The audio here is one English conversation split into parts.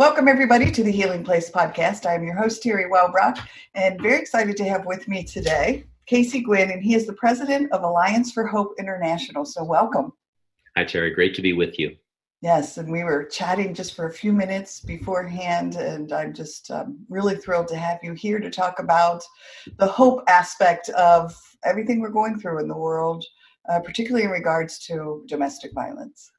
Welcome, everybody, to the Healing Place podcast. I'm your host, Terry Wellbrock, and very excited to have with me today Casey Gwinn, and he is the president of Alliance for Hope International. So, welcome. Hi, Terry. Great to be with you. Yes, and we were chatting just for a few minutes beforehand, and I'm just um, really thrilled to have you here to talk about the hope aspect of everything we're going through in the world, uh, particularly in regards to domestic violence.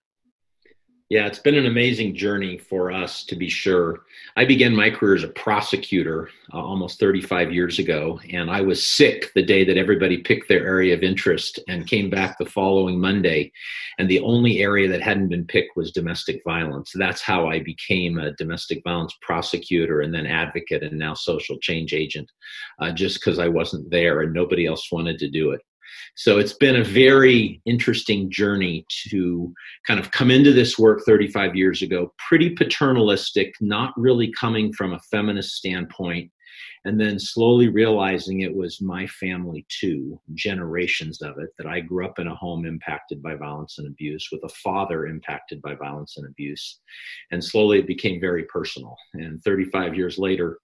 Yeah, it's been an amazing journey for us to be sure. I began my career as a prosecutor uh, almost 35 years ago, and I was sick the day that everybody picked their area of interest and came back the following Monday. And the only area that hadn't been picked was domestic violence. That's how I became a domestic violence prosecutor and then advocate and now social change agent, uh, just because I wasn't there and nobody else wanted to do it. So it's been a very interesting journey to kind of come into this work 35 years ago, pretty paternalistic, not really coming from a feminist standpoint, and then slowly realizing it was my family too, generations of it, that I grew up in a home impacted by violence and abuse with a father impacted by violence and abuse. And slowly it became very personal. And 35 years later,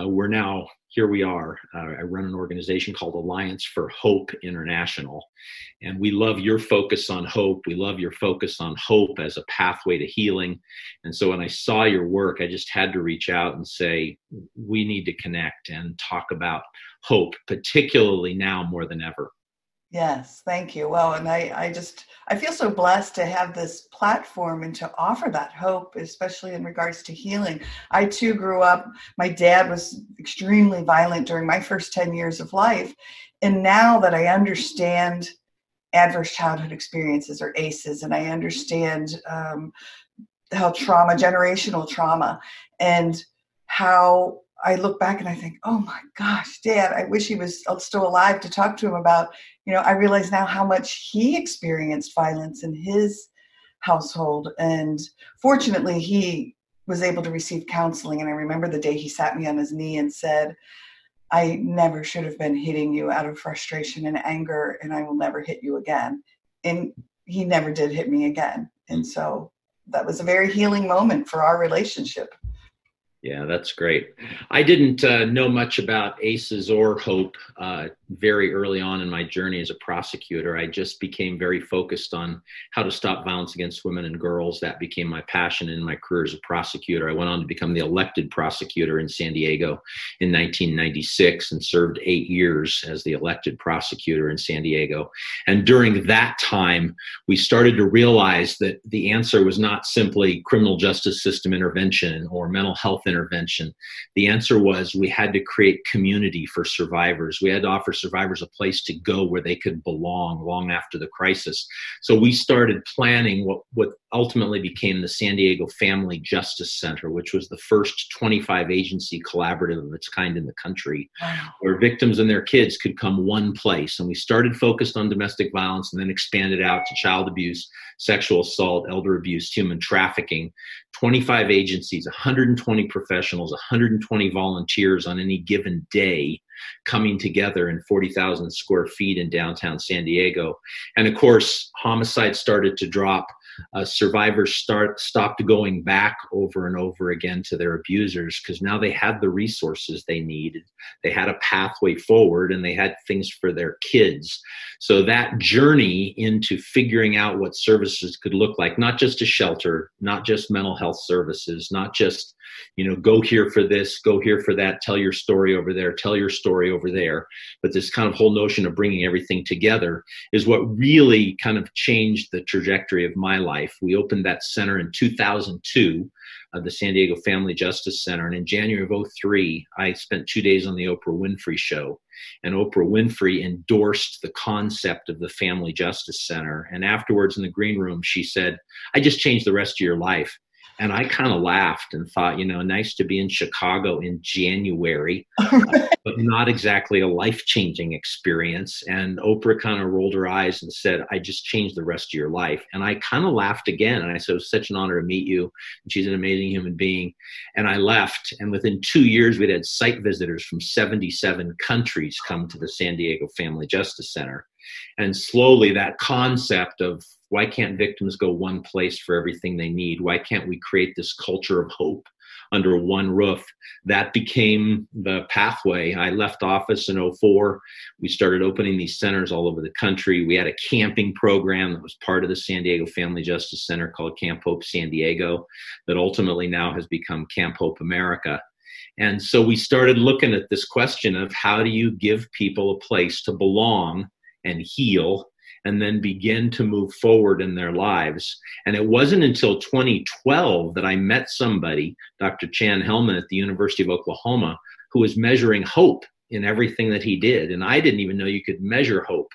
uh, we're now here we are. Uh, I run an organization called Alliance for Hope International. And we love your focus on hope. We love your focus on hope as a pathway to healing. And so when I saw your work, I just had to reach out and say, we need to connect and talk about hope, particularly now more than ever. Yes, thank you. Well, and I, I just, I feel so blessed to have this platform and to offer that hope, especially in regards to healing. I too grew up, my dad was extremely violent during my first 10 years of life. And now that I understand adverse childhood experiences or ACEs, and I understand um, how trauma, generational trauma, and how I look back and I think, oh my gosh, dad, I wish he was still alive to talk to him about, you know, I realize now how much he experienced violence in his household. And fortunately, he was able to receive counseling. And I remember the day he sat me on his knee and said, I never should have been hitting you out of frustration and anger, and I will never hit you again. And he never did hit me again. And so that was a very healing moment for our relationship. Yeah, that's great. I didn't uh, know much about ACEs or HOPE uh, very early on in my journey as a prosecutor. I just became very focused on how to stop violence against women and girls. That became my passion in my career as a prosecutor. I went on to become the elected prosecutor in San Diego in 1996 and served eight years as the elected prosecutor in San Diego. And during that time, we started to realize that the answer was not simply criminal justice system intervention or mental health intervention. The answer was we had to create community for survivors. We had to offer survivors a place to go where they could belong long after the crisis. So we started planning what, what ultimately became the San Diego Family Justice Center, which was the first 25 agency collaborative of its kind in the country, where victims and their kids could come one place. And we started focused on domestic violence and then expanded out to child abuse, sexual assault, elder abuse, human trafficking. 25 agencies, 120 professionals, 120 volunteers on any given day coming together in 40,000 square feet in downtown San Diego. And of course, homicides started to drop uh, survivors start stopped going back over and over again to their abusers because now they had the resources they needed. They had a pathway forward and they had things for their kids. So that journey into figuring out what services could look like not just a shelter not just mental health services not just you know go here for this go here for that tell your story over there tell your story over there but this kind of whole notion of bringing everything together is what really kind of changed the trajectory of my life. We opened that center in 2002 uh, the san diego family justice center. And in january of 03 i spent two days on the oprah winfrey show. And oprah winfrey endorsed the concept of the family justice center. And afterwards in the green room she said i just changed the rest of your life and I kind of laughed and thought, you know, nice to be in Chicago in January, but not exactly a life changing experience. And Oprah kind of rolled her eyes and said, I just changed the rest of your life. And I kind of laughed again. And I said, it was such an honor to meet you. And she's an amazing human being. And I left. And within two years, we'd had site visitors from 77 countries come to the San Diego Family Justice Center. And slowly, that concept of why can't victims go one place for everything they need? Why can't we create this culture of hope under one roof? That became the pathway. I left office in 04. We started opening these centers all over the country. We had a camping program that was part of the San Diego Family Justice Center called Camp Hope San Diego, that ultimately now has become Camp Hope America. And so we started looking at this question of how do you give people a place to belong and heal and then begin to move forward in their lives. And it wasn't until 2012 that I met somebody, Dr. Chan Hellman at the University of Oklahoma, who was measuring hope in everything that he did. And I didn't even know you could measure hope.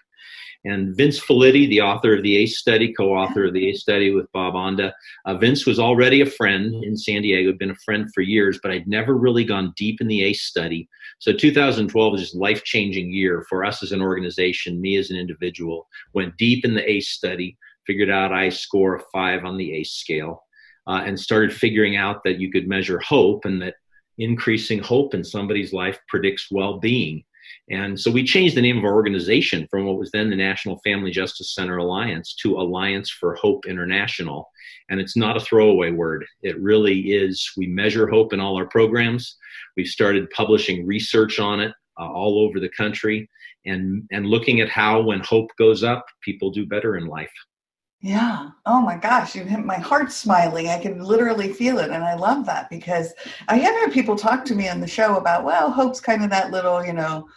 And Vince Felitti, the author of the ACE study, co author of the ACE study with Bob Anda, uh, Vince was already a friend in San Diego, had been a friend for years, but I'd never really gone deep in the ACE study. So 2012 was just life changing year for us as an organization, me as an individual. Went deep in the ACE study, figured out I score a five on the ACE scale, uh, and started figuring out that you could measure hope and that increasing hope in somebody's life predicts well being. And so we changed the name of our organization from what was then the National Family Justice Center Alliance to Alliance for Hope International. And it's not a throwaway word. It really is. We measure hope in all our programs. We've started publishing research on it uh, all over the country and, and looking at how when hope goes up, people do better in life. Yeah. Oh my gosh, you hit my heart smiling. I can literally feel it. And I love that because I have had people talk to me on the show about, well, hope's kind of that little, you know,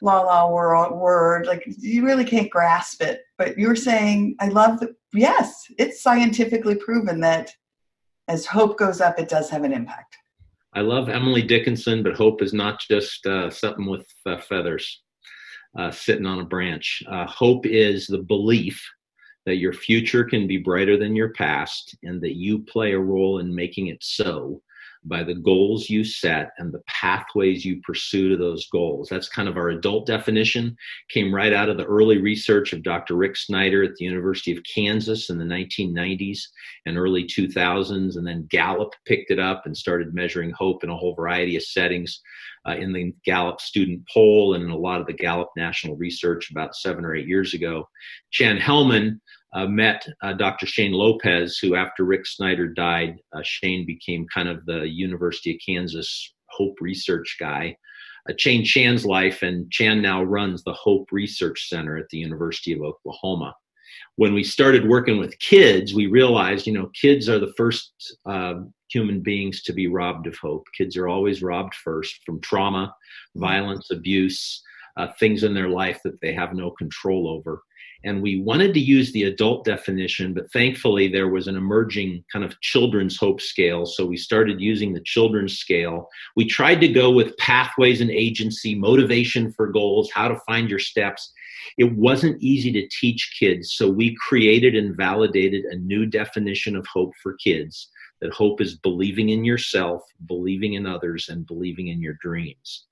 la la word. Like you really can't grasp it. But you're saying, I love that. Yes, it's scientifically proven that as hope goes up, it does have an impact. I love Emily Dickinson, but hope is not just uh, something with uh, feathers uh, sitting on a branch. Uh, hope is the belief that your future can be brighter than your past and that you play a role in making it so by the goals you set and the pathways you pursue to those goals. That's kind of our adult definition. Came right out of the early research of Dr. Rick Snyder at the University of Kansas in the 1990s and early 2000s. And then Gallup picked it up and started measuring hope in a whole variety of settings uh, in the Gallup student poll and in a lot of the Gallup national research about seven or eight years ago. Chan Hellman uh, met uh, Dr. Shane Lopez, who after Rick Snyder died, uh, Shane became kind of the University of Kansas Hope Research guy. Uh, changed Chan's life, and Chan now runs the Hope Research Center at the University of Oklahoma. When we started working with kids, we realized, you know, kids are the first uh, human beings to be robbed of hope. Kids are always robbed first from trauma, violence, abuse, uh, things in their life that they have no control over and we wanted to use the adult definition, but thankfully there was an emerging kind of children's hope scale. So we started using the children's scale. We tried to go with pathways and agency, motivation for goals, how to find your steps. It wasn't easy to teach kids, so we created and validated a new definition of hope for kids that hope is believing in yourself, believing in others, and believing in your dreams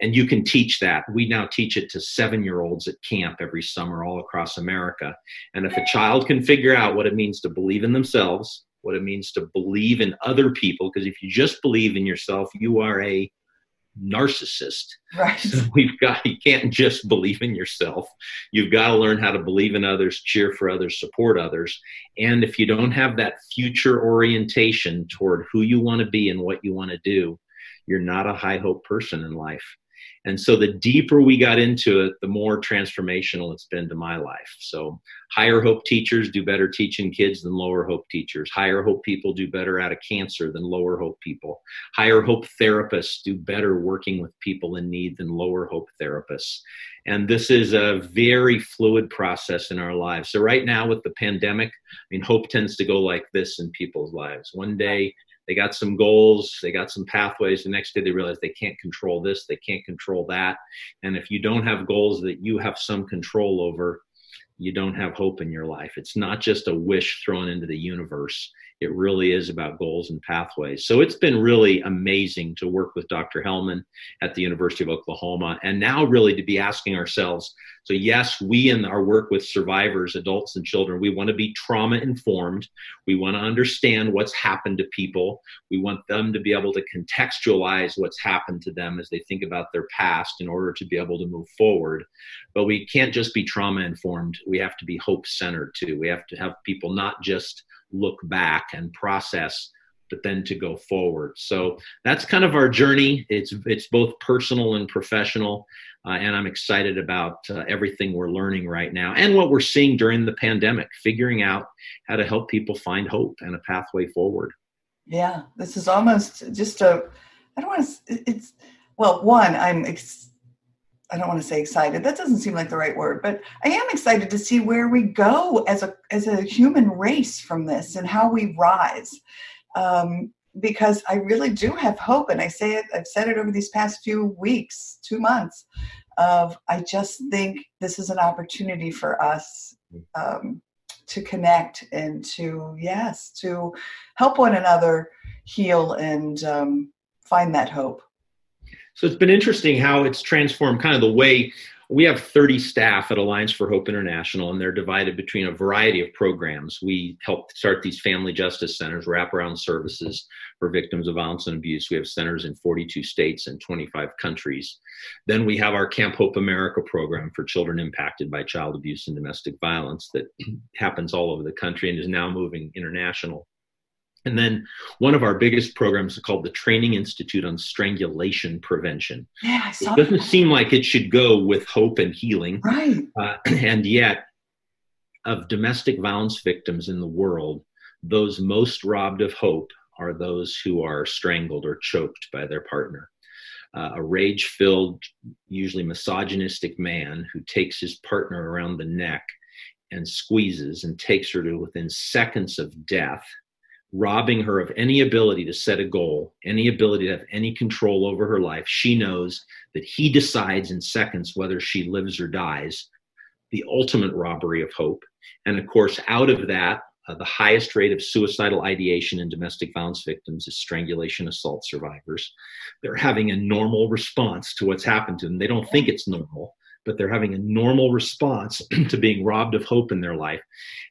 and you can teach that we now teach it to seven year olds at camp every summer all across america and if a child can figure out what it means to believe in themselves what it means to believe in other people because if you just believe in yourself you are a narcissist. Right. So we've got you can't just believe in yourself. You've got to learn how to believe in others, cheer for others, support others. And if you don't have that future orientation toward who you want to be and what you want to do, you're not a high hope person in life. And so the deeper we got into it, the more transformational it's been to my life. So higher hope teachers do better teaching kids than lower hope teachers. Higher hope people do better out of cancer than lower hope people. Higher hope therapists do better working with people in need than lower hope therapists. And this is a very fluid process in our lives. So right now with the pandemic, I mean, hope tends to go like this in people's lives. One day they got some goals, they got some pathways. The next day they realize they can't control this, they can't control that. And if you don't have goals that you have some control over, you don't have hope in your life. It's not just a wish thrown into the universe. It really is about goals and pathways. So it's been really amazing to work with Dr. Hellman at the University of Oklahoma and now really to be asking ourselves so, yes, we in our work with survivors, adults and children, we want to be trauma informed. We want to understand what's happened to people. We want them to be able to contextualize what's happened to them as they think about their past in order to be able to move forward. But we can't just be trauma informed. We have to be hope centered too. We have to have people not just look back and process but then to go forward. So that's kind of our journey. It's it's both personal and professional, uh, and I'm excited about uh, everything we're learning right now and what we're seeing during the pandemic, figuring out how to help people find hope and a pathway forward. Yeah, this is almost just a. I don't want to. It's well, one, I'm. Ex- I don't want to say excited. That doesn't seem like the right word, but I am excited to see where we go as a as a human race from this and how we rise um, because I really do have hope, and I say it. I've said it over these past few weeks, two months. Of I just think this is an opportunity for us um, to connect and to yes to help one another heal and um, find that hope. So it's been interesting how it's transformed kind of the way we have 30 staff at Alliance for Hope International, and they're divided between a variety of programs. We help start these family justice centers, wraparound services for victims of violence and abuse. We have centers in 42 states and 25 countries. Then we have our Camp Hope America program for children impacted by child abuse and domestic violence that happens all over the country and is now moving international. And then one of our biggest programs is called the Training Institute on Strangulation Prevention. Yeah, I saw it doesn't that. seem like it should go with hope and healing. Right. Uh, and yet, of domestic violence victims in the world, those most robbed of hope are those who are strangled or choked by their partner. Uh, a rage filled, usually misogynistic man who takes his partner around the neck and squeezes and takes her to within seconds of death robbing her of any ability to set a goal, any ability to have any control over her life. She knows that he decides in seconds whether she lives or dies, the ultimate robbery of hope. And of course, out of that, uh, the highest rate of suicidal ideation in domestic violence victims is strangulation assault survivors. They're having a normal response to what's happened to them. They don't think it's normal but they're having a normal response to being robbed of hope in their life.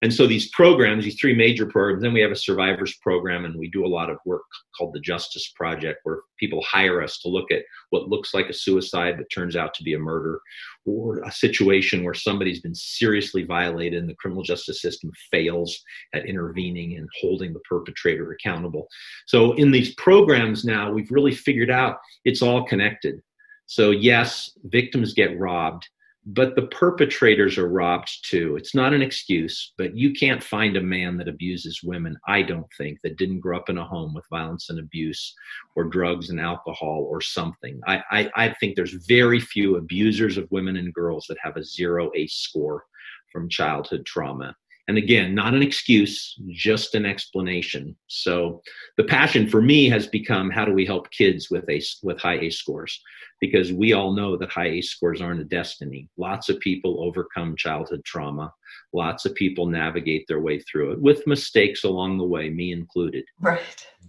And so these programs, these three major programs, then we have a survivors program, and we do a lot of work called the Justice Project, where people hire us to look at what looks like a suicide but turns out to be a murder, or a situation where somebody's been seriously violated and the criminal justice system fails at intervening and holding the perpetrator accountable. So in these programs now, we've really figured out it's all connected so, yes, victims get robbed, but the perpetrators are robbed too. It's not an excuse, but you can't find a man that abuses women, I don't think, that didn't grow up in a home with violence and abuse or drugs and alcohol or something. I, I, I think there's very few abusers of women and girls that have a zero ACE score from childhood trauma. And again, not an excuse, just an explanation. So the passion for me has become how do we help kids with a with high ACE scores? Because we all know that high ACE scores aren't a destiny. Lots of people overcome childhood trauma. Lots of people navigate their way through it with mistakes along the way, me included. Right.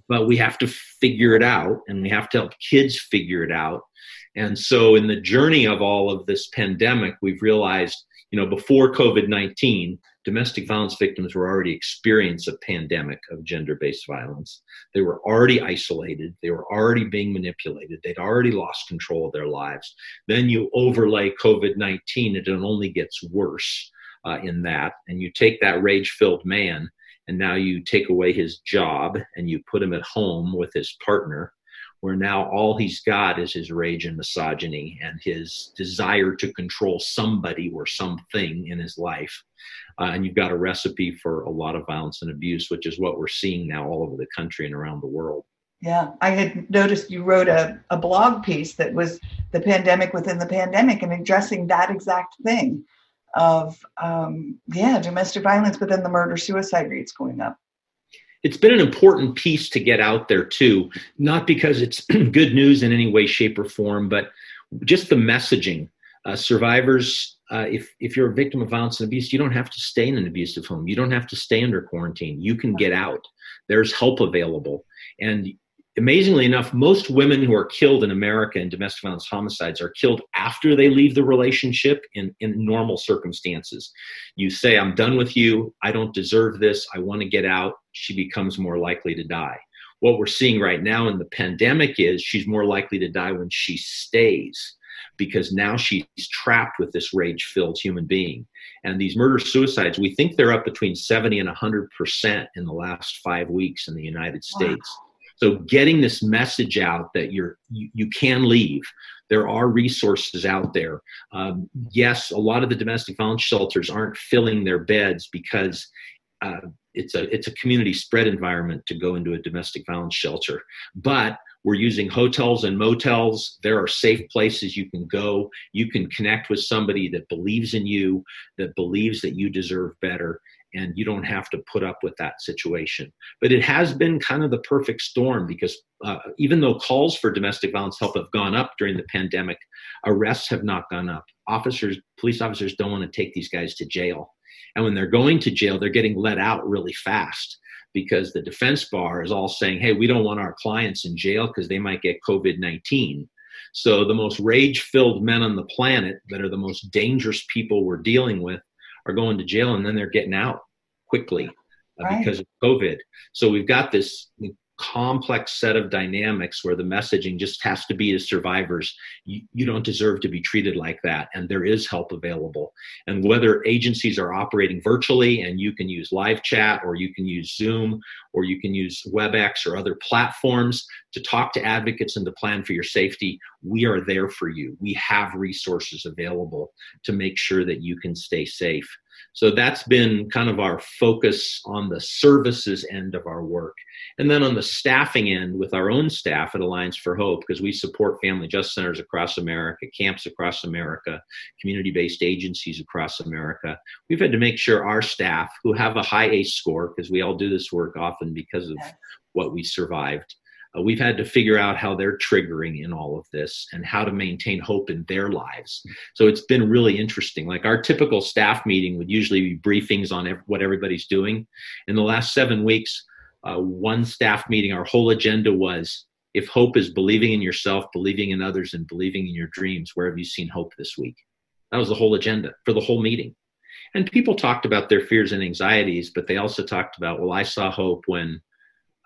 But we have to figure it out and we have to help kids figure it out. And so in the journey of all of this pandemic, we've realized you know, before COVID 19, domestic violence victims were already experiencing a pandemic of gender based violence. They were already isolated. They were already being manipulated. They'd already lost control of their lives. Then you overlay COVID 19, and it only gets worse uh, in that. And you take that rage filled man, and now you take away his job and you put him at home with his partner where now all he's got is his rage and misogyny and his desire to control somebody or something in his life. Uh, and you've got a recipe for a lot of violence and abuse, which is what we're seeing now all over the country and around the world. Yeah, I had noticed you wrote a, a blog piece that was the pandemic within the pandemic and addressing that exact thing of, um, yeah, domestic violence, but then the murder suicide rates going up it's been an important piece to get out there too not because it's good news in any way shape or form but just the messaging. Uh, survivors uh, if if you're a victim of violence and abuse you don't have to stay in an abusive home. You don't have to stay under quarantine. You can get out. There's help available. And amazingly enough, most women who are killed in America in domestic violence homicides are killed after they leave the relationship in, in normal circumstances. You say, I'm done with you. I don't deserve this. I want to get out. She becomes more likely to die. What we're seeing right now in the pandemic is she's more likely to die when she stays because now she's trapped with this rage filled human being. And these murder suicides, we think they're up between 70 and 100% in the last five weeks in the United States. So getting this message out that you're you, you can leave. There are resources out there. Um, yes, a lot of the domestic violence shelters aren't filling their beds because uh, it's a it's a community spread environment to go into a domestic violence shelter. But we're using hotels and motels. There are safe places you can go. You can connect with somebody that believes in you, that believes that you deserve better, and you don't have to put up with that situation. But it has been kind of the perfect storm because uh, even though calls for domestic violence help have gone up during the pandemic, arrests have not gone up. Officers, police officers don't want to take these guys to jail. And when they're going to jail, they're getting let out really fast because the defense bar is all saying, hey, we don't want our clients in jail because they might get COVID 19. So the most rage filled men on the planet that are the most dangerous people we're dealing with are going to jail and then they're getting out quickly uh, right. because of COVID. So we've got this complex set of dynamics where the messaging just has to be to survivors. You, you, don't deserve to be treated like that and there is help available. And whether agencies are operating virtually and you can use live chat or you can use zoom or you can use webex or other platforms to talk to advocates and to plan for your safety we are there for you. We have resources available to make sure that you can stay safe so that's been kind of our focus on the services end of our work. And then on the staffing end, with our own staff at Alliance for Hope, because we support family justice centers across America, camps across America, community based agencies across America, we've had to make sure our staff, who have a high ACE score, because we all do this work often because of what we survived, uh, we've had to figure out how they're triggering in all of this and how to maintain hope in their lives. So it's been really interesting. Like our typical staff meeting would usually be briefings on ev- what everybody's doing. In the last seven weeks, uh, one staff meeting, our whole agenda was if hope is believing in yourself, believing in others, and believing in your dreams, where have you seen hope this week? That was the whole agenda for the whole meeting. And people talked about their fears and anxieties, but they also talked about, well, I saw hope when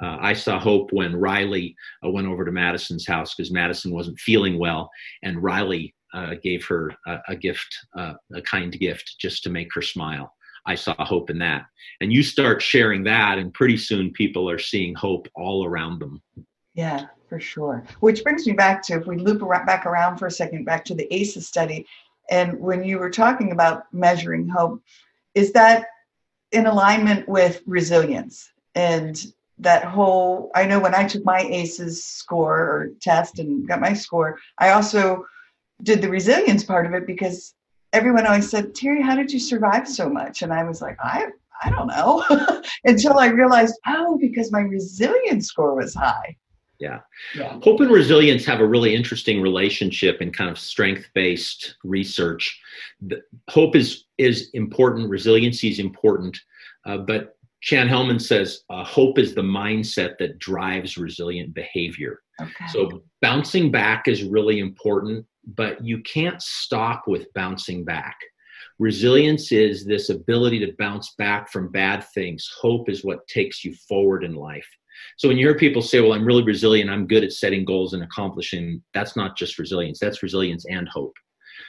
uh, I saw hope when Riley uh, went over to Madison's house because Madison wasn't feeling well, and Riley uh, gave her a, a gift, uh, a kind gift, just to make her smile. I saw hope in that. And you start sharing that, and pretty soon people are seeing hope all around them. Yeah, for sure. Which brings me back to if we loop around, back around for a second, back to the ACEs study. And when you were talking about measuring hope, is that in alignment with resilience? And that whole i know when i took my aces score or test and got my score i also did the resilience part of it because everyone always said terry how did you survive so much and i was like i i don't know until i realized oh because my resilience score was high yeah. yeah. Hope and resilience have a really interesting relationship in kind of strength-based research. The, hope is is important, resiliency is important, uh, but Chan Hellman says uh, hope is the mindset that drives resilient behavior. Okay. So bouncing back is really important, but you can't stop with bouncing back. Resilience is this ability to bounce back from bad things. Hope is what takes you forward in life. So when you hear people say, well, I'm really resilient, I'm good at setting goals and accomplishing, that's not just resilience, that's resilience and hope.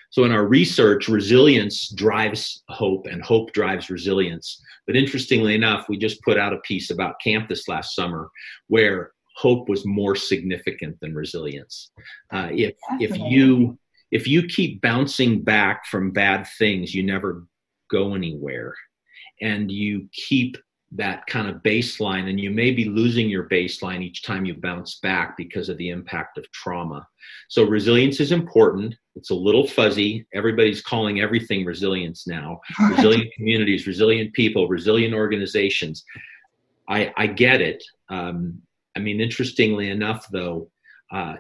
So in our research, resilience drives hope and hope drives resilience. But interestingly enough, we just put out a piece about camp this last summer where hope was more significant than resilience. Uh, if if you if you keep bouncing back from bad things, you never go anywhere, and you keep that kind of baseline and you may be losing your baseline each time you bounce back because of the impact of trauma so resilience is important it's a little fuzzy everybody's calling everything resilience now resilient communities resilient people resilient organizations i i get it um, i mean interestingly enough though uh,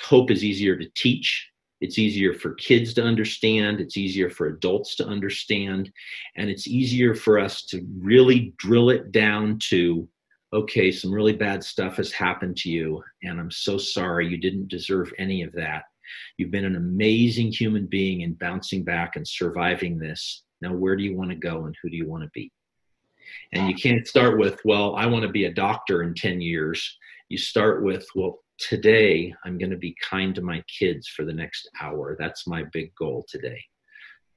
hope is easier to teach it's easier for kids to understand. It's easier for adults to understand. And it's easier for us to really drill it down to okay, some really bad stuff has happened to you. And I'm so sorry. You didn't deserve any of that. You've been an amazing human being in bouncing back and surviving this. Now, where do you want to go and who do you want to be? And you can't start with, well, I want to be a doctor in 10 years. You start with, well, today I'm going to be kind to my kids for the next hour. That's my big goal today.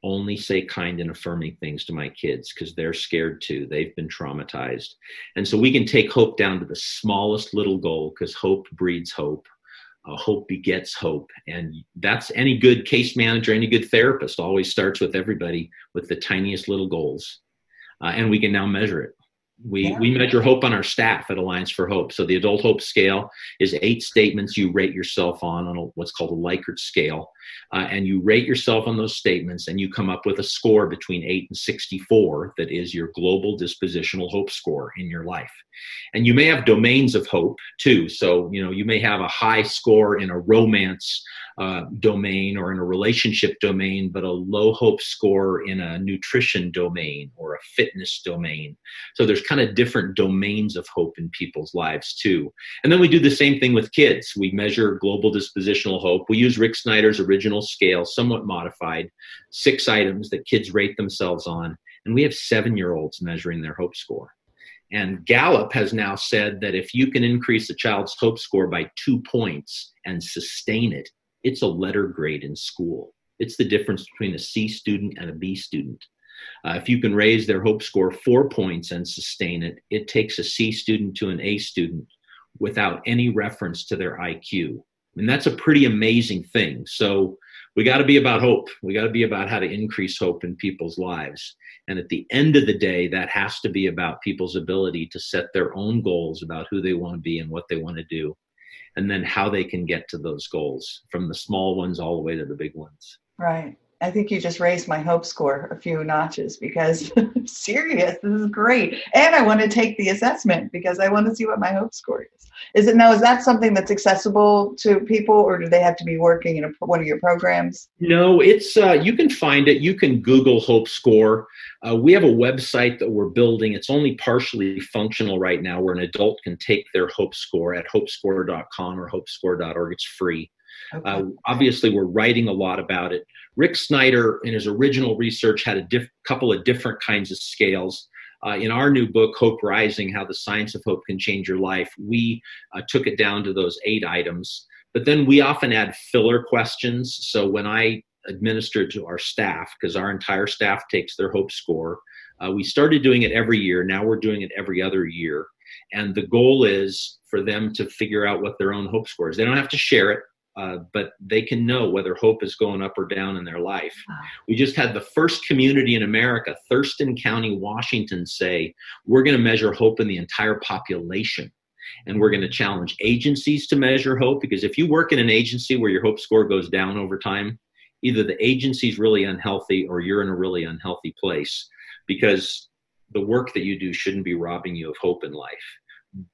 Only say kind and affirming things to my kids because they're scared too. They've been traumatized. And so we can take hope down to the smallest little goal because hope breeds hope. Uh, hope begets hope. And that's any good case manager, any good therapist always starts with everybody with the tiniest little goals. Uh, and we can now measure it. We, yeah. we measure hope on our staff at Alliance for Hope. So the adult hope scale is eight statements you rate yourself on on a, what's called a Likert scale. Uh, and you rate yourself on those statements and you come up with a score between 8 and 64 that is your global dispositional hope score in your life. And you may have domains of hope too. So, you know, you may have a high score in a romance uh, domain or in a relationship domain, but a low hope score in a nutrition domain or a fitness domain. So there's kind of different domains of hope in people's lives too. And then we do the same thing with kids. We measure global dispositional hope. We use Rick Snyder's original scale, somewhat modified, six items that kids rate themselves on. And we have seven year olds measuring their hope score. And Gallup has now said that if you can increase a child's hope score by two points and sustain it, it's a letter grade in school. It's the difference between a C student and a B student. Uh, if you can raise their hope score four points and sustain it, it takes a C student to an A student without any reference to their IQ. And that's a pretty amazing thing. So we got to be about hope. We got to be about how to increase hope in people's lives. And at the end of the day, that has to be about people's ability to set their own goals about who they want to be and what they want to do and then how they can get to those goals from the small ones all the way to the big ones. Right. I think you just raised my hope score a few notches because serious, this is great. And I want to take the assessment because I want to see what my hope score is. Is it now, is that something that's accessible to people or do they have to be working in a, one of your programs? No, it's, uh, you can find it. You can Google hope score. Uh, we have a website that we're building. It's only partially functional right now where an adult can take their hope score at hopescore.com or hopescore.org. It's free. Okay. Uh, obviously, we're writing a lot about it. Rick Snyder, in his original research, had a diff- couple of different kinds of scales. Uh, in our new book, Hope Rising How the Science of Hope Can Change Your Life, we uh, took it down to those eight items. But then we often add filler questions. So when I administer to our staff, because our entire staff takes their hope score, uh, we started doing it every year. Now we're doing it every other year. And the goal is for them to figure out what their own hope score is. They don't have to share it. Uh, but they can know whether hope is going up or down in their life. We just had the first community in America, Thurston County, Washington, say, we're going to measure hope in the entire population. And we're going to challenge agencies to measure hope because if you work in an agency where your hope score goes down over time, either the agency's really unhealthy or you're in a really unhealthy place because the work that you do shouldn't be robbing you of hope in life.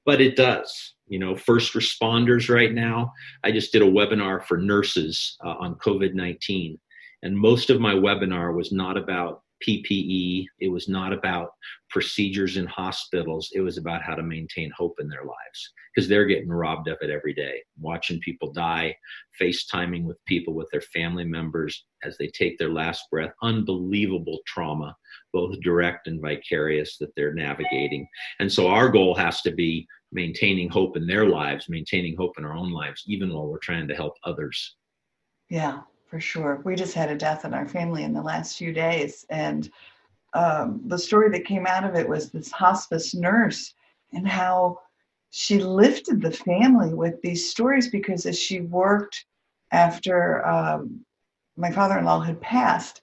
But it does you know first responders right now i just did a webinar for nurses uh, on covid-19 and most of my webinar was not about PPE. It was not about procedures in hospitals. It was about how to maintain hope in their lives because they're getting robbed of it every day. Watching people die, FaceTiming with people, with their family members as they take their last breath. Unbelievable trauma, both direct and vicarious, that they're navigating. And so our goal has to be maintaining hope in their lives, maintaining hope in our own lives, even while we're trying to help others. Yeah, for sure. We just had a death in our family in the last few days. And um, the story that came out of it was this hospice nurse and how she lifted the family with these stories because as she worked after um, my father-in-law had passed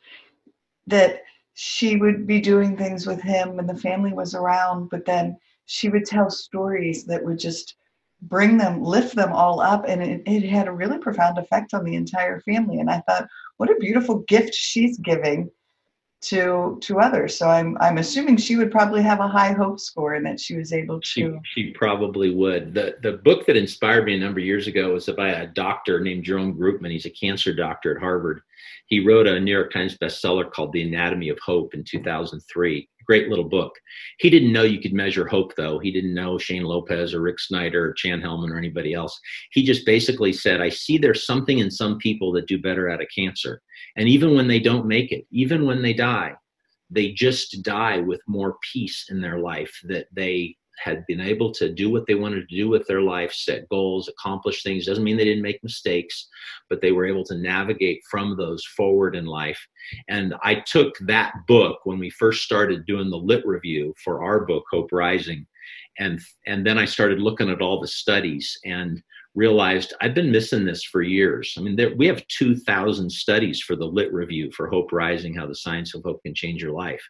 that she would be doing things with him and the family was around but then she would tell stories that would just bring them, lift them all up. And it, it had a really profound effect on the entire family. And I thought, what a beautiful gift she's giving to to others. So I'm I'm assuming she would probably have a high hope score and that she was able to she, she probably would. The the book that inspired me a number of years ago was by a doctor named Jerome Groopman. He's a cancer doctor at Harvard. He wrote a New York Times bestseller called The Anatomy of Hope in 2003 great little book. He didn't know you could measure hope, though. He didn't know Shane Lopez or Rick Snyder or Chan Hellman or anybody else. He just basically said, I see there's something in some people that do better out of cancer. And even when they don't make it, even when they die, they just die with more peace in their life that they had been able to do what they wanted to do with their life, set goals, accomplish things. Doesn't mean they didn't make mistakes, but they were able to navigate from those forward in life. And I took that book when we first started doing the lit review for our book, Hope Rising. And, and then I started looking at all the studies and realized I've been missing this for years. I mean, there, we have 2,000 studies for the Lit Review for Hope Rising, how the science of hope can change your life.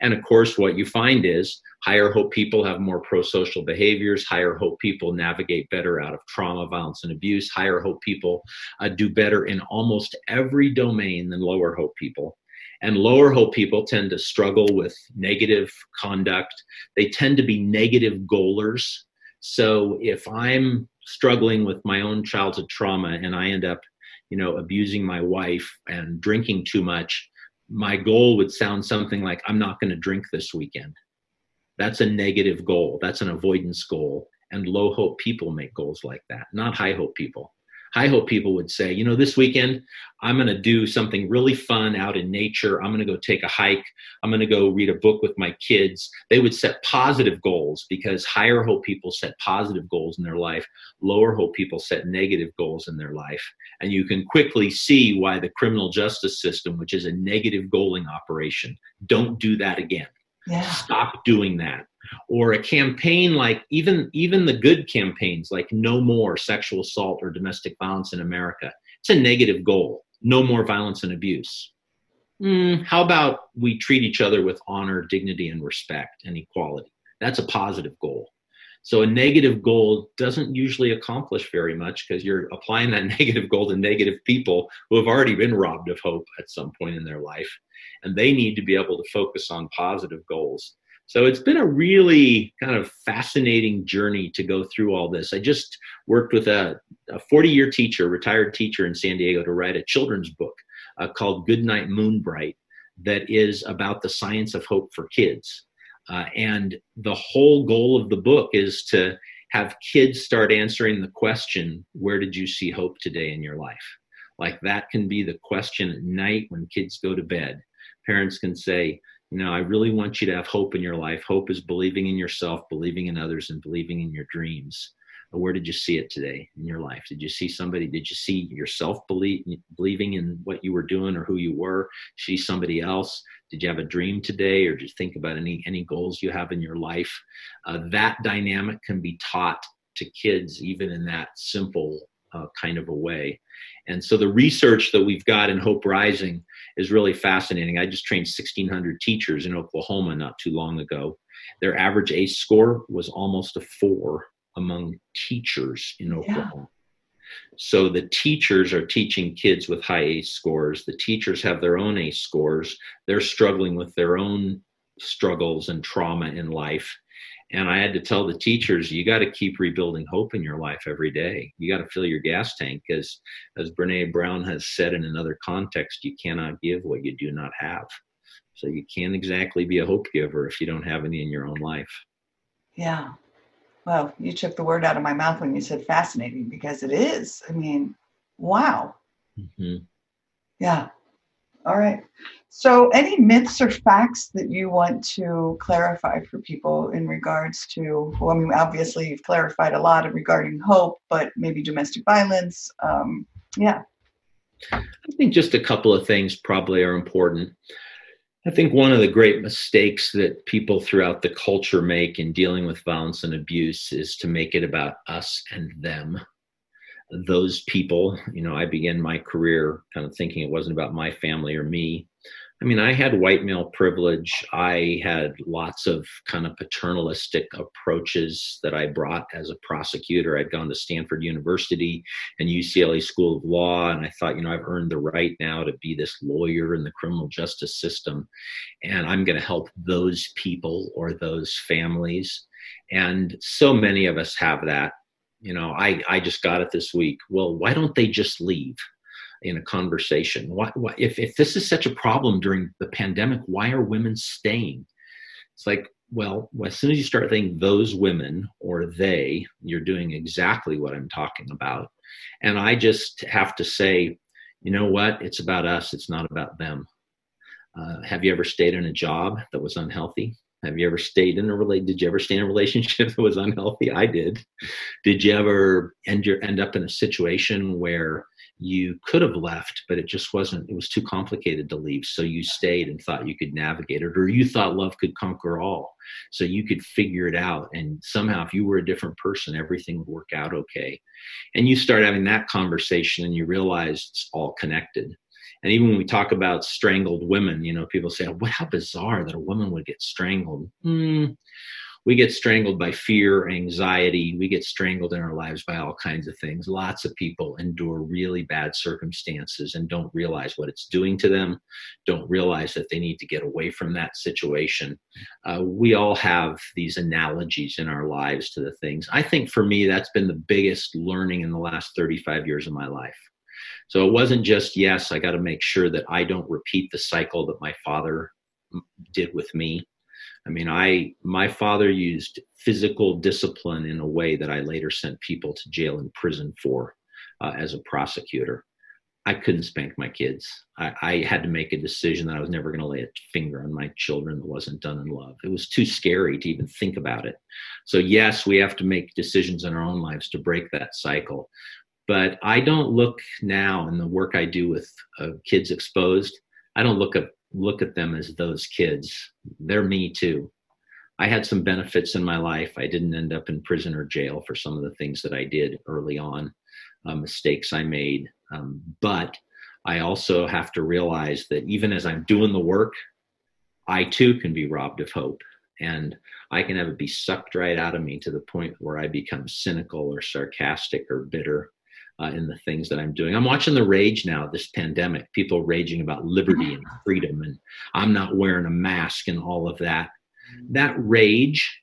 And of course, what you find is higher hope people have more pro social behaviors, higher hope people navigate better out of trauma, violence, and abuse, higher hope people uh, do better in almost every domain than lower hope people. And lower hope people tend to struggle with negative conduct. They tend to be negative goalers. So if I'm struggling with my own childhood trauma and I end up, you know, abusing my wife and drinking too much, my goal would sound something like, I'm not going to drink this weekend. That's a negative goal. That's an avoidance goal. And low hope people make goals like that, not high hope people high hope people would say, you know, this weekend I'm going to do something really fun out in nature. I'm going to go take a hike. I'm going to go read a book with my kids. They would set positive goals because higher hope people set positive goals in their life. Lower hope people set negative goals in their life. And you can quickly see why the criminal justice system, which is a negative goaling operation, don't do that again. Yeah. Stop doing that or a campaign like even even the good campaigns like no more sexual assault or domestic violence in america. It's a negative goal. No more violence and abuse. Mm, how about we treat each other with honor dignity and respect and equality? That's a positive goal. So a negative goal doesn't usually accomplish very much because you're applying that negative goal to negative people who have already been robbed of hope at some point in their life. And they need to be able to focus on positive goals so it's been a really kind of fascinating journey to go through all this. I just worked with a 40 year teacher, retired teacher in San Diego, to write a children's book uh, called Goodnight Moonbright that is about the science of hope for kids. Uh, and the whole goal of the book is to have kids start answering the question, Where did you see hope today in your life? Like that can be the question at night when kids go to bed. Parents can say, you know, I really want you to have hope in your life. Hope is believing in yourself, believing in others, and believing in your dreams. Where did you see it today in your life? Did you see somebody? Did you see yourself believe, believing in what you were doing or who you were? See somebody else? Did you have a dream today, or did you think about any any goals you have in your life? Uh, that dynamic can be taught to kids, even in that simple uh, kind of a way. And so the research that we've got in Hope Rising is really fascinating. I just trained 1,600 teachers in Oklahoma not too long ago. Their average ACE score was almost a four among teachers in Oklahoma. Yeah. So the teachers are teaching kids with high ACE scores. The teachers have their own ACE scores. They're struggling with their own struggles and trauma in life. And I had to tell the teachers, you got to keep rebuilding hope in your life every day. You got to fill your gas tank because, as Brene Brown has said in another context, you cannot give what you do not have. So you can't exactly be a hope giver if you don't have any in your own life. Yeah. Well, you took the word out of my mouth when you said fascinating because it is. I mean, wow. Mm-hmm. Yeah. All right. So, any myths or facts that you want to clarify for people in regards to, well, I mean, obviously you've clarified a lot regarding hope, but maybe domestic violence. Um, yeah. I think just a couple of things probably are important. I think one of the great mistakes that people throughout the culture make in dealing with violence and abuse is to make it about us and them those people. You know, I began my career kind of thinking it wasn't about my family or me. I mean, I had white male privilege. I had lots of kind of paternalistic approaches that I brought as a prosecutor. I'd gone to Stanford University and UCLA School of Law, and I thought, you know, I've earned the right now to be this lawyer in the criminal justice system, and I'm going to help those people or those families. And so many of us have that you know i i just got it this week. Well why don't they just leave in a conversation? Why, why if, if this is such a problem during the pandemic why are women staying? It's like well as soon as you start thinking those women or they you're doing exactly what i'm talking about. And i just have to say you know what? It's about us. It's not about them. Uh, have you ever stayed in a job that was unhealthy have you ever stayed in a relate? Did you ever stay in a relationship that was unhealthy? I did. Did you ever end your end up in a situation where you could have left, but it just wasn't? It was too complicated to leave, so you stayed and thought you could navigate it, or you thought love could conquer all, so you could figure it out. And somehow, if you were a different person, everything would work out okay. And you start having that conversation, and you realize it's all connected and even when we talk about strangled women, you know, people say, "What? How bizarre that a woman would get strangled." Mm, we get strangled by fear, anxiety. We get strangled in our lives by all kinds of things. Lots of people endure really bad circumstances and don't realize what it's doing to them, don't realize that they need to get away from that situation. Uh, we all have these analogies in our lives to the things. I think for me, that's been the biggest learning in the last 35 years of my life. So it wasn't just, yes, I got to make sure that I don't repeat the cycle that my father did with me. I mean, I my father used physical discipline in a way that I later sent people to jail and prison for uh, as a prosecutor. I couldn't spank my kids. I, I had to make a decision that I was never going to lay a finger on my children that wasn't done in love. It was too scary to even think about it. So, yes, we have to make decisions in our own lives to break that cycle but I don't look now in the work I do with uh, kids exposed. I don't look at look at them as those kids. They're me too. I had some benefits in my life. I didn't end up in prison or jail for some of the things that I did early on, uh, mistakes I made. Um, but I also have to realize that even as I'm doing the work, I too can be robbed of hope. And I can have it be sucked right out of me to the point where I become cynical or sarcastic or bitter uh, in the things that I'm doing. I'm watching the rage now, this pandemic, people raging about liberty and freedom, and I'm not wearing a mask and all of that. That rage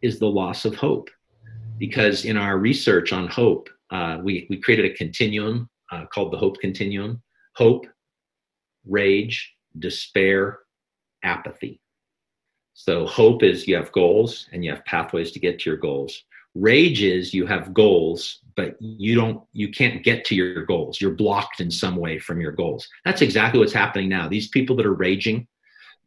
is the loss of hope. Because in our research on hope, uh, we, we created a continuum uh, called the Hope Continuum hope, rage, despair, apathy. So, hope is you have goals and you have pathways to get to your goals. Rage is you have goals but you don't you can't get to your goals. You're blocked in some way from your goals. That's exactly what's happening now. These people that are raging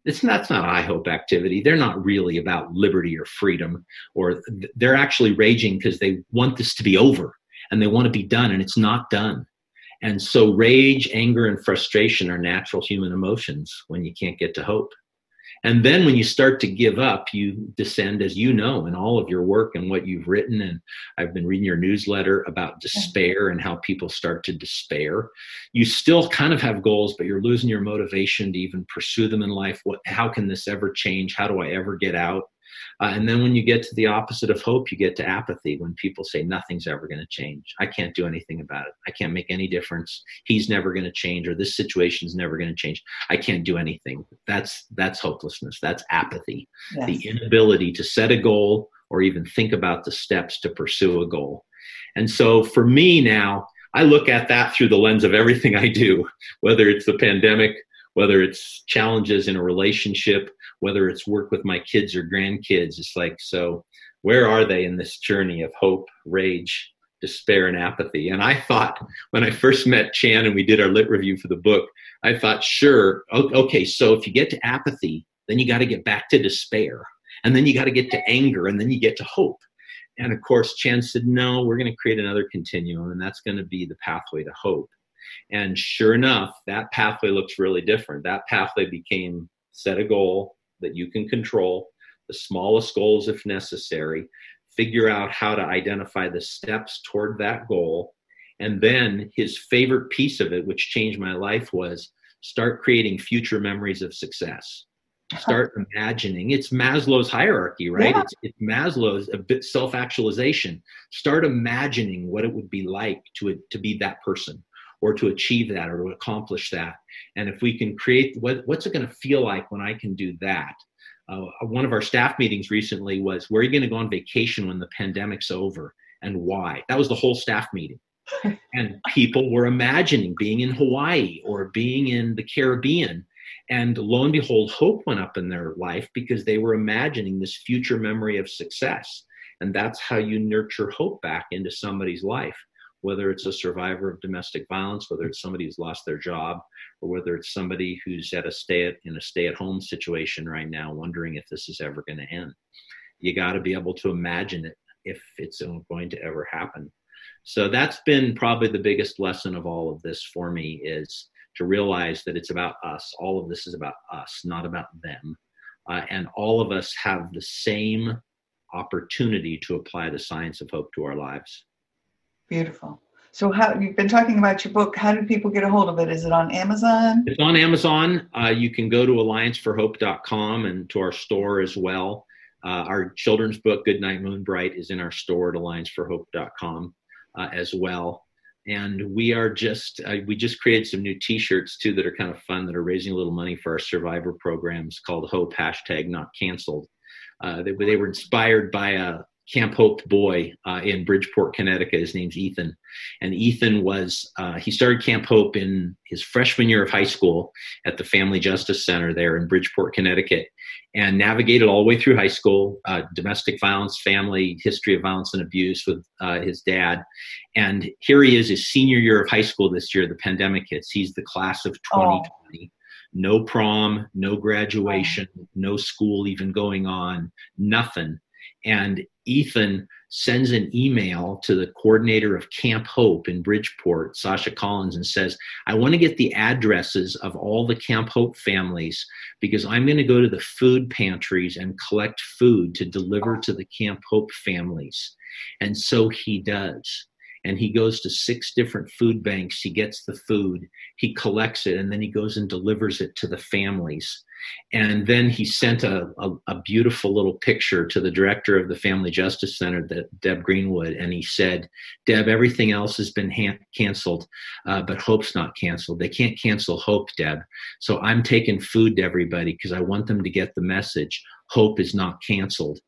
it's that's not i hope activity. They're not really about liberty or freedom or they're actually raging because they want this to be over and they want to be done and it's not done. And so rage anger and frustration are natural human emotions when you can't get to hope and then when you start to give up, you descend, as you know, in all of your work and what you've written. And I've been reading your newsletter about despair and how people start to despair. You still kind of have goals, but you're losing your motivation to even pursue them in life. What, how can this ever change? How do I ever get out? Uh, and then when you get to the opposite of hope, you get to apathy when people say nothing's ever going to change. I can't do anything about it. I can't make any difference. He's never going to change, or this situation's never going to change. I can't do anything. That's that's hopelessness. That's apathy. Yes. The inability to set a goal or even think about the steps to pursue a goal. And so for me now, I look at that through the lens of everything I do, whether it's the pandemic, whether it's challenges in a relationship, whether it's work with my kids or grandkids. It's like, so where are they in this journey of hope, rage, despair, and apathy? And I thought when I first met Chan and we did our lit review for the book, I thought, sure, okay, so if you get to apathy, then you got to get back to despair. And then you got to get to anger, and then you get to hope. And of course, Chan said, no, we're going to create another continuum, and that's going to be the pathway to hope. And sure enough, that pathway looks really different. That pathway became set a goal that you can control, the smallest goals if necessary, figure out how to identify the steps toward that goal. And then his favorite piece of it, which changed my life, was start creating future memories of success. Start imagining. It's Maslow's hierarchy, right? Yeah. It's, it's Maslow's a bit self-actualization. Start imagining what it would be like to to be that person or to achieve that or to accomplish that. And if we can create what, what's it going to feel like when I can do that? Uh, one of our staff meetings recently was where are you going to go on vacation when the pandemic's over and why? That was the whole staff meeting. and people were imagining being in Hawaii or being in the Caribbean. And lo and behold, hope went up in their life because they were imagining this future memory of success. And that's how you nurture hope back into somebody's life whether it's a survivor of domestic violence, whether it's somebody who's lost their job, or whether it's somebody who's at a stay at, in a stay at home situation right now, wondering if this is ever going to end. You got to be able to imagine it if it's going to ever happen. So that's been probably the biggest lesson of all of this for me is to realize that it's about us. All of this is about us, not about them. Uh, and all of us have the same opportunity to apply the science of hope to our lives. Beautiful. So, how you've been talking about your book? How do people get a hold of it? Is it on Amazon? It's on Amazon. Uh, you can go to allianceforhope.com and to our store as well. Uh, our children's book, Goodnight Moonbright, is in our store at allianceforhope.com uh, as well. And we are just uh, we just created some new T-shirts too that are kind of fun that are raising a little money for our survivor programs called Hope hashtag Not Canceled. Uh, they, they were inspired by a Camp Hope boy uh, in Bridgeport, Connecticut. His name's Ethan, and Ethan was uh, he started Camp Hope in his freshman year of high school at the Family Justice Center there in Bridgeport, Connecticut, and navigated all the way through high school, uh, domestic violence, family history of violence and abuse with uh, his dad, and here he is, his senior year of high school this year. The pandemic hits. He's the class of 2020. Oh no prom, no graduation, no school even going on, nothing. And Ethan sends an email to the coordinator of Camp Hope in Bridgeport, Sasha Collins, and says, I want to get the addresses of all the Camp Hope families because I'm going to go to the food pantries and collect food to deliver to the Camp Hope families. And so he does and he goes to six different food banks. He gets the food, he collects it, and then he goes and delivers it to the families. And then he sent a, a, a beautiful little picture to the director of the Family Justice Center, Deb Greenwood, and he said, Deb, everything else has been canceled, uh, but Hope's not canceled. They can't cancel Hope, Deb. So I'm taking food to everybody because I want them to get the message Hope is not canceled.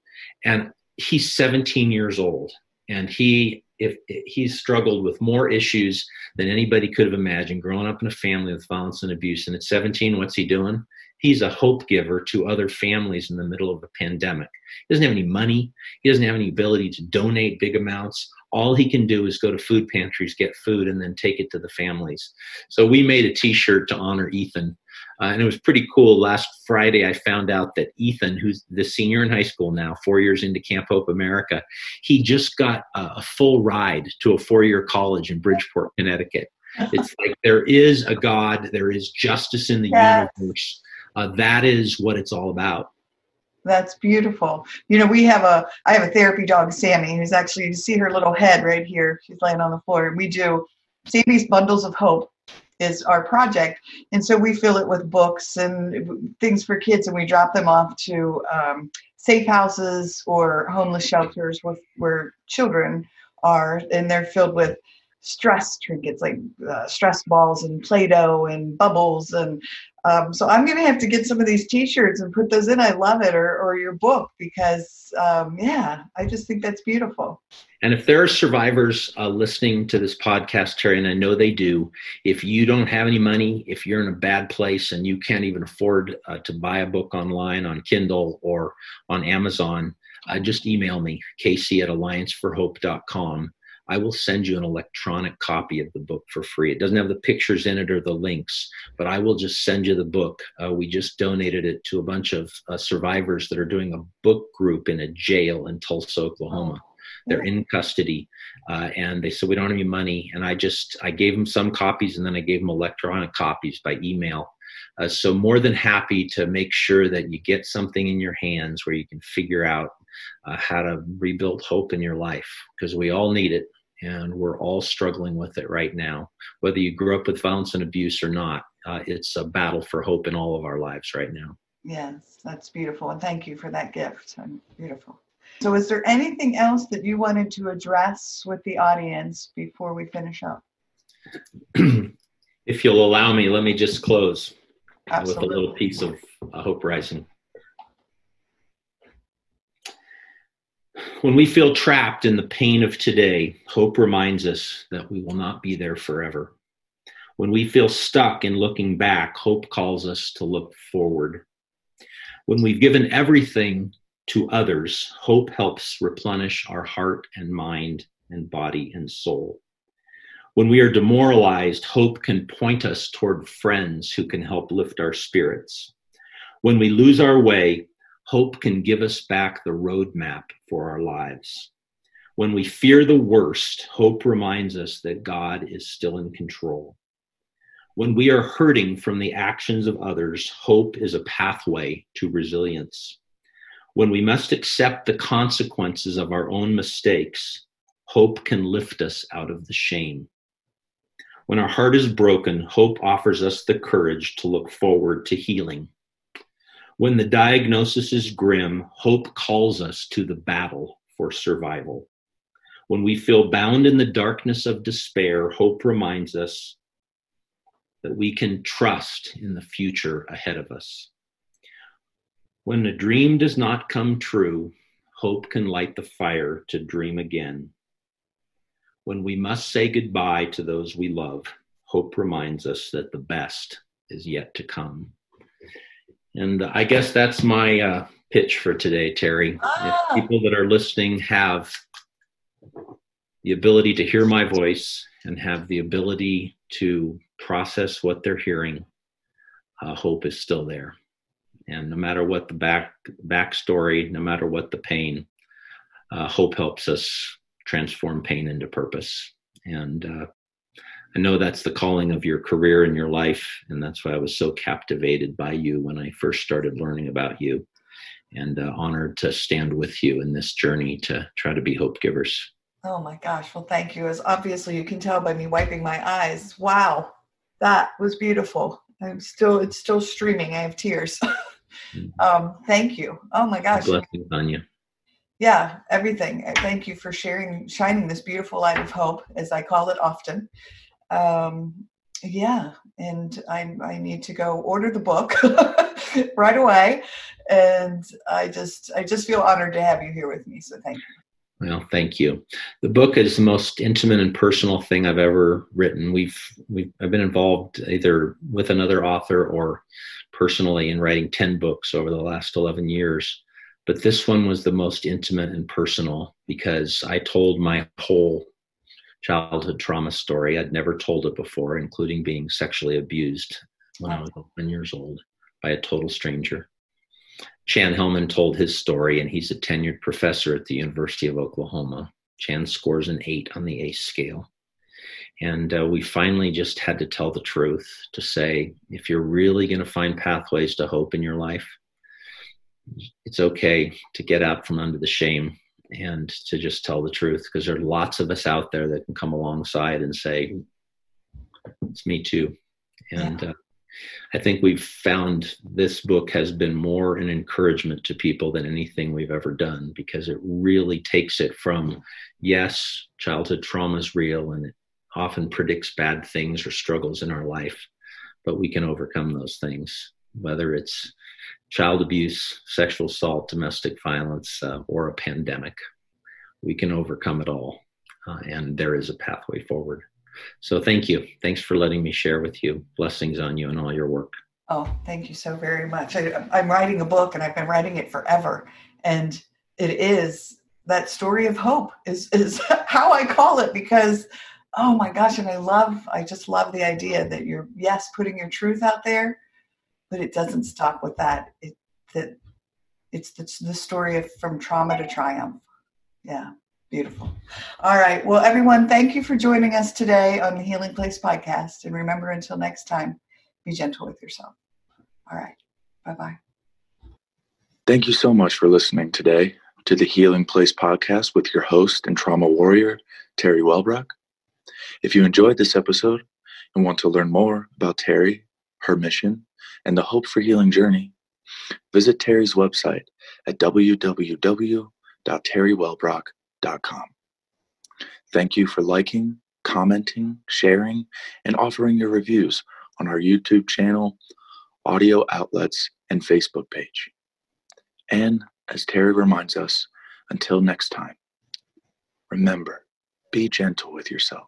And he's 17 years old and he if he's struggled with more issues than anybody could have imagined growing up in a family with violence and abuse and at 17 what's he doing he's a hope giver to other families in the middle of a pandemic he doesn't have any money he doesn't have any ability to donate big amounts all he can do is go to food pantries get food and then take it to the families so we made a t-shirt to honor ethan uh, and it was pretty cool. Last Friday, I found out that Ethan, who's the senior in high school now, four years into Camp Hope America, he just got a, a full ride to a four year college in Bridgeport, Connecticut. It's like there is a God, there is justice in the yes. universe. Uh, that is what it's all about. That's beautiful. You know, we have a I have a therapy dog, Sammy, who's actually you see her little head right here. She's laying on the floor. We do Sammy's bundles of hope is our project. And so we fill it with books and things for kids, and we drop them off to um, safe houses or homeless shelters with, where children are, and they're filled with stress trinkets like uh, stress balls and play-doh and bubbles and um, so i'm going to have to get some of these t-shirts and put those in i love it or, or your book because um, yeah i just think that's beautiful And if there are survivors uh, listening to this podcast, Terry, and I know they do, if you don't have any money, if you're in a bad place and you can't even afford uh, to buy a book online on Kindle or on Amazon, uh, just email me, casey at allianceforhope.com. I will send you an electronic copy of the book for free. It doesn't have the pictures in it or the links, but I will just send you the book. Uh, we just donated it to a bunch of uh, survivors that are doing a book group in a jail in Tulsa, Oklahoma. They're in custody, uh, and they said we don't have any money. And I just I gave them some copies, and then I gave them electronic copies by email. Uh, so more than happy to make sure that you get something in your hands where you can figure out uh, how to rebuild hope in your life because we all need it and we're all struggling with it right now. Whether you grew up with violence and abuse or not, uh, it's a battle for hope in all of our lives right now. Yes, that's beautiful. And thank you for that gift. Beautiful. So, is there anything else that you wanted to address with the audience before we finish up? if you'll allow me, let me just close Absolutely. with a little piece of uh, Hope Rising. When we feel trapped in the pain of today, hope reminds us that we will not be there forever. When we feel stuck in looking back, hope calls us to look forward. When we've given everything to others, hope helps replenish our heart and mind and body and soul. When we are demoralized, hope can point us toward friends who can help lift our spirits. When we lose our way, hope can give us back the roadmap for our lives. When we fear the worst, hope reminds us that God is still in control. When we are hurting from the actions of others, hope is a pathway to resilience. When we must accept the consequences of our own mistakes, hope can lift us out of the shame. When our heart is broken, hope offers us the courage to look forward to healing. When the diagnosis is grim, hope calls us to the battle for survival. When we feel bound in the darkness of despair, hope reminds us that we can trust in the future ahead of us. When a dream does not come true, hope can light the fire to dream again. When we must say goodbye to those we love, hope reminds us that the best is yet to come. And I guess that's my uh, pitch for today, Terry. Ah. If people that are listening have the ability to hear my voice and have the ability to process what they're hearing, uh, hope is still there. And no matter what the back backstory, no matter what the pain, uh, hope helps us transform pain into purpose. And uh, I know that's the calling of your career and your life, and that's why I was so captivated by you when I first started learning about you, and uh, honored to stand with you in this journey to try to be hope givers. Oh my gosh! Well, thank you. As obviously you can tell by me wiping my eyes. Wow, that was beautiful. I'm still it's still streaming. I have tears. Mm-hmm. um, thank you. Oh my gosh. Blessings on you. Yeah, everything. Thank you for sharing, shining this beautiful light of hope, as I call it often. Um, yeah, and I, I need to go order the book right away, and I just I just feel honored to have you here with me. So thank you. Well, thank you. The book is the most intimate and personal thing I've ever written. We've we've I've been involved either with another author or personally in writing 10 books over the last 11 years. But this one was the most intimate and personal because I told my whole childhood trauma story. I'd never told it before, including being sexually abused when I was 11 years old by a total stranger. Chan Hellman told his story, and he's a tenured professor at the University of Oklahoma. Chan scores an eight on the ACE scale. And uh, we finally just had to tell the truth to say, if you're really going to find pathways to hope in your life, it's okay to get out from under the shame and to just tell the truth because there are lots of us out there that can come alongside and say, it's me too. And yeah. uh, I think we've found this book has been more an encouragement to people than anything we've ever done because it really takes it from, yes, childhood trauma is real and it often predicts bad things or struggles in our life, but we can overcome those things, whether it's child abuse, sexual assault, domestic violence, uh, or a pandemic. we can overcome it all. Uh, and there is a pathway forward. So thank you. Thanks for letting me share with you. Blessings on you and all your work. Oh, thank you so very much. I, I'm writing a book and I've been writing it forever. And it is that story of hope is, is how I call it because, oh my gosh, and I love, I just love the idea that you're, yes, putting your truth out there, but it doesn't stop with that. It, that it's the, the story of from trauma to triumph. Yeah. Beautiful. All right. Well, everyone, thank you for joining us today on the Healing Place podcast. And remember, until next time, be gentle with yourself. All right. Bye bye. Thank you so much for listening today to the Healing Place podcast with your host and trauma warrior, Terry Wellbrock. If you enjoyed this episode and want to learn more about Terry, her mission, and the Hope for Healing journey, visit Terry's website at www.terrywellbrock.com. Thank you for liking, commenting, sharing, and offering your reviews on our YouTube channel, audio outlets, and Facebook page. And as Terry reminds us, until next time, remember, be gentle with yourself.